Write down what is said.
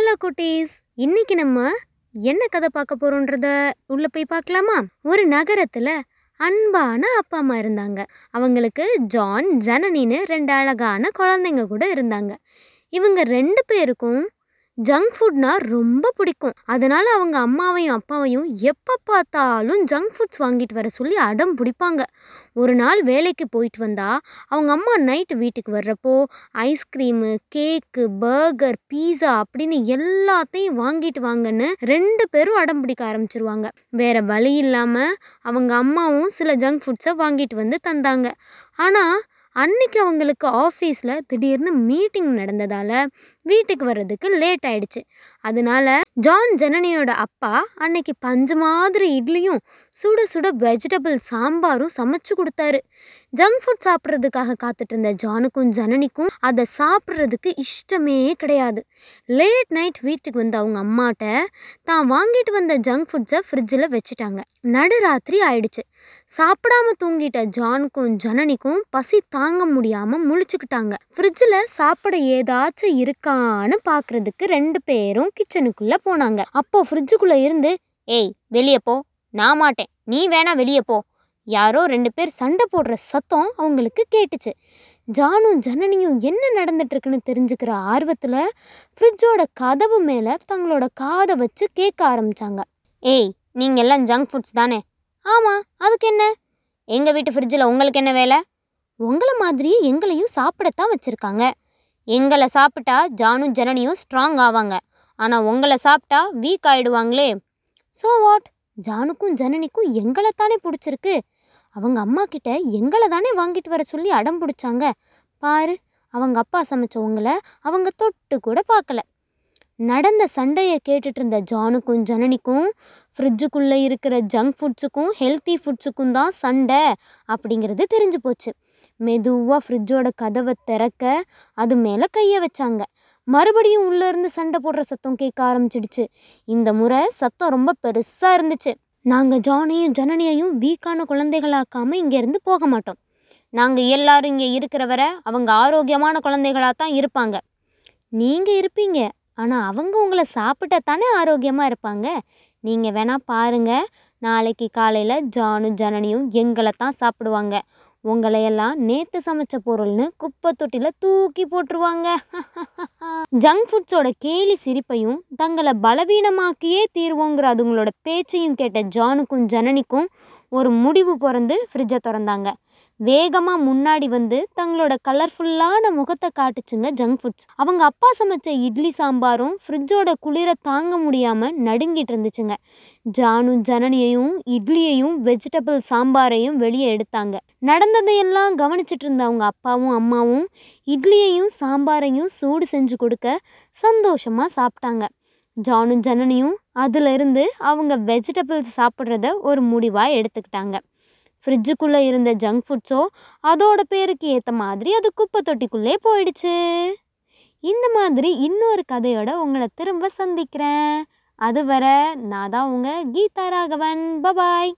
Hello குட்டீஸ். இன்னைக்கு நம்ம என்ன கதை பார்க்க போறோன்றத உள்ள போய் பார்க்கலாமா? ஒரு நகரத்துல அன்பான அப்பா அம்மா இருந்தாங்க. அவங்களுக்கு ஜான் ஜனனின்னு ரெண்டு அழகான குழந்தைங்க கூட இருந்தாங்க. இவங்க ரெண்டு பேருக்கும் ஜங்க் ஃபுட்னா ரொம்ப பிடிக்கும். அதனால் அவங்க அம்மாவையும் அப்பாவையும் எப்போ பார்த்தாலும் ஜங்க் ஃபுட்ஸ் வாங்கிட்டு வர சொல்லி அடம் பிடிப்பாங்க. ஒரு நாள் வேலைக்கு போயிட்டு வந்தால் அவங்க அம்மா நைட்டு வீட்டுக்கு வர்றப்போ ஐஸ்கிரீமு கேக்கு பர்கர் பீஸா அப்படின்னு எல்லாத்தையும் வாங்கிட்டு வாங்கன்னு ரெண்டு பேரும் அடம் பிடிக்க ஆரம்பிச்சிருவாங்க. வேறு வழி இல்லாமல் அவங்க அம்மாவும் சில ஜங்க் ஃபுட்ஸை வாங்கிட்டு வந்து தந்தாங்க. ஆனால் அன்னைக்கு அவங்களுக்கு ஆஃபீஸில் திடீர்னு மீட்டிங் நடந்ததால் வீட்டுக்கு வர்றதுக்கு லேட் ஆயிடுச்சு. அதனால ஜான் ஜனனியோட அப்பா அன்னைக்கு பஞ்சு மாதிரி இட்லியும் சுட சுட வெஜிடபிள் சாம்பாரும் சமைச்சு கொடுத்தாரு. ஜங்க் ஃபுட் சாப்பிட்றதுக்காக காத்துட்டு இருந்த ஜானுக்கும் ஜனனிக்கும் அதை சாப்பிட்றதுக்கு இஷ்டமே கிடையாது. லேட் நைட் வீட்டுக்கு வந்த அவங்க அம்மாட்ட தான் வாங்கிட்டு வந்த ஜங்க் ஃபுட்ஸை ஃப்ரிட்ஜில் வச்சுட்டாங்க. நடுராத்திரி ஆயிடுச்சு. சாப்பிடாம தூங்கிட்ட ஜானுக்கும் ஜனனிக்கும் பசி தாங்க முடியாம முழிச்சுக்கிட்டாங்க. ஃப்ரிட்ஜில் சாப்பிட ஏதாச்சும் இருக்கான்னு பார்க்கறதுக்கு ரெண்டு பேரும் கிச்சனுக்குள்ள போனாங்க. அப்போ ஃப்ரிட்ஜுக்குள்ளே இருந்து ஏய் வெளியே போ. நான் மாட்டேன். நீ வேணா வெளியே போ. யாரோ ரெண்டு பேர் சண்டை போடுற சத்தம் அவங்களுக்கு கேட்டுச்சு. ஜானும் ஜனனியும் என்ன நடந்துட்டுருக்குன்னு தெரிஞ்சுக்கிற ஆர்வத்தில் ஃப்ரிட்ஜோட கதவு மேலே தங்களோட காதை வச்சு கேட்க ஆரம்பித்தாங்க ஏய் நீங்கள் எல்லாம் ஜங்க் ஃபுட்ஸ் தானே? ஆமாம் அதுக்கு என்ன? எங்கள் வீட்டு ஃப்ரிட்ஜில் உங்களுக்கு என்ன வேலை? உங்களை மாதிரியே எங்களையும் சாப்பிடத்தான் வச்சுருக்காங்க. எங்களை சாப்பிட்டா ஜானும் ஜனனியும் ஸ்ட்ராங் ஆவாங்க. ஆனால் உங்களை சாப்பிட்டா வீக் ஆகிடுவாங்களே ஸோ வாட் ஜானுக்கும் ஜனனிக்கும் எங்களை தானே பிடிச்சிருக்கு. அவங்க அம்மா கிட்ட எங்களை தானே வாங்கிட்டு வர சொல்லி அடம் பிடிச்சாங்க. பாரு அவங்க அப்பா சமைச்சவங்களை அவங்க தொட்டு கூட பார்க்கல நடந்த சண்டையை கேட்டுட்டு இருந்த ஜானுக்கும் ஜனனிக்கும் ஃப்ரிட்ஜுக்குள்ளே இருக்கிற ஜங்க் ஃபுட்ஸுக்கும் ஹெல்த்தி ஃபுட்ஸுக்கும் தான் சண்டை அப்படிங்கிறது தெரிஞ்சு போச்சு. மெதுவாக ஃப்ரிட்ஜோட கதவை திறக்க அது மேலே கையை வச்சாங்க. மறுபடியும் உள்ளே இருந்து சண்டை போடுற சத்தம் கேட்க ஆரம்பிச்சிடுச்சு. இந்த முறை சத்தம் ரொம்ப பெருசாக இருந்துச்சு. நாங்கள் ஜானையும் ஜனனியையும் வீக்கான குழந்தைகளாக்காம இங்கேருந்து போக மாட்டோம். நாங்கள் எல்லாரும் இங்கே இருக்கிற வரை அவங்க ஆரோக்கியமான குழந்தைகளாக தான் இருப்பாங்க. நீங்கள் இருப்பீங்க ஆனால் அவங்க உங்களை சாப்பிட்டா தானே ஆரோக்கியமாக இருப்பாங்க. நீங்கள் வேணால் பாருங்கள் நாளைக்கு காலையில் ஜானும் ஜனனியும் எங்களை தான் சாப்பிடுவாங்க. உங்களையெல்லாம் நேற்று சமைச்ச பொருள்னு குப்பை தொட்டியில் தூக்கி போட்டுருவாங்க. ஜங்க் ஃபுட்ஸோட கேலி சிரிப்பையும் தங்களை பலவீனமாக்கியே தீர்வோங்கிற அதுங்களோட பேச்சையும் கேட்ட ஜானுக்கும் ஜனனிக்கும் ஒரு முடிவு பிறந்து ஃப்ரிட்ஜை திறந்தாங்க. வேகமாக முன்னாடி வந்து தங்களோட கலர்ஃபுல்லான முகத்தை காட்டுச்சுங்க ஜங்க் ஃபுட்ஸ் அவங்க அப்பா சமைச்ச இட்லி சாம்பாரும் ஃப்ரிட்ஜோட குளிரை தாங்க முடியாமல் நடுங்கிட்டு இருந்துச்சுங்க. ஜானும் ஜனனியையும் இட்லியையும் வெஜிடபிள் சாம்பாரையும் வெளியே எடுத்தாங்க. நடந்ததையெல்லாம் கவனிச்சிட்டு இருந்த அவங்க அப்பாவும் அம்மாவும் இட்லியையும் சாம்பாரையும் சூடு செஞ்சு கொடுக்க சந்தோஷமாக சாப்பிட்டாங்க. ஜானும் ஜனனியும் அதிலிருந்து அவங்க வெஜிடபிள்ஸ் சாப்பிட்றத ஒரு முடிவாக எடுத்துக்கிட்டாங்க. ஃப்ரிட்ஜுக்குள்ளே இருந்த ஜங்க் ஃபுட்ஸோ அதோட பேருக்கு ஏற்ற மாதிரி அது குப்பை தொட்டிக்குள்ளே போயிடுச்சு. இந்த மாதிரி இன்னொரு கதையோட உங்களை திரும்ப சந்திக்கிறேன். அதுவரை நான் தான் உங்கள் கீதா ராகவன். பபாய்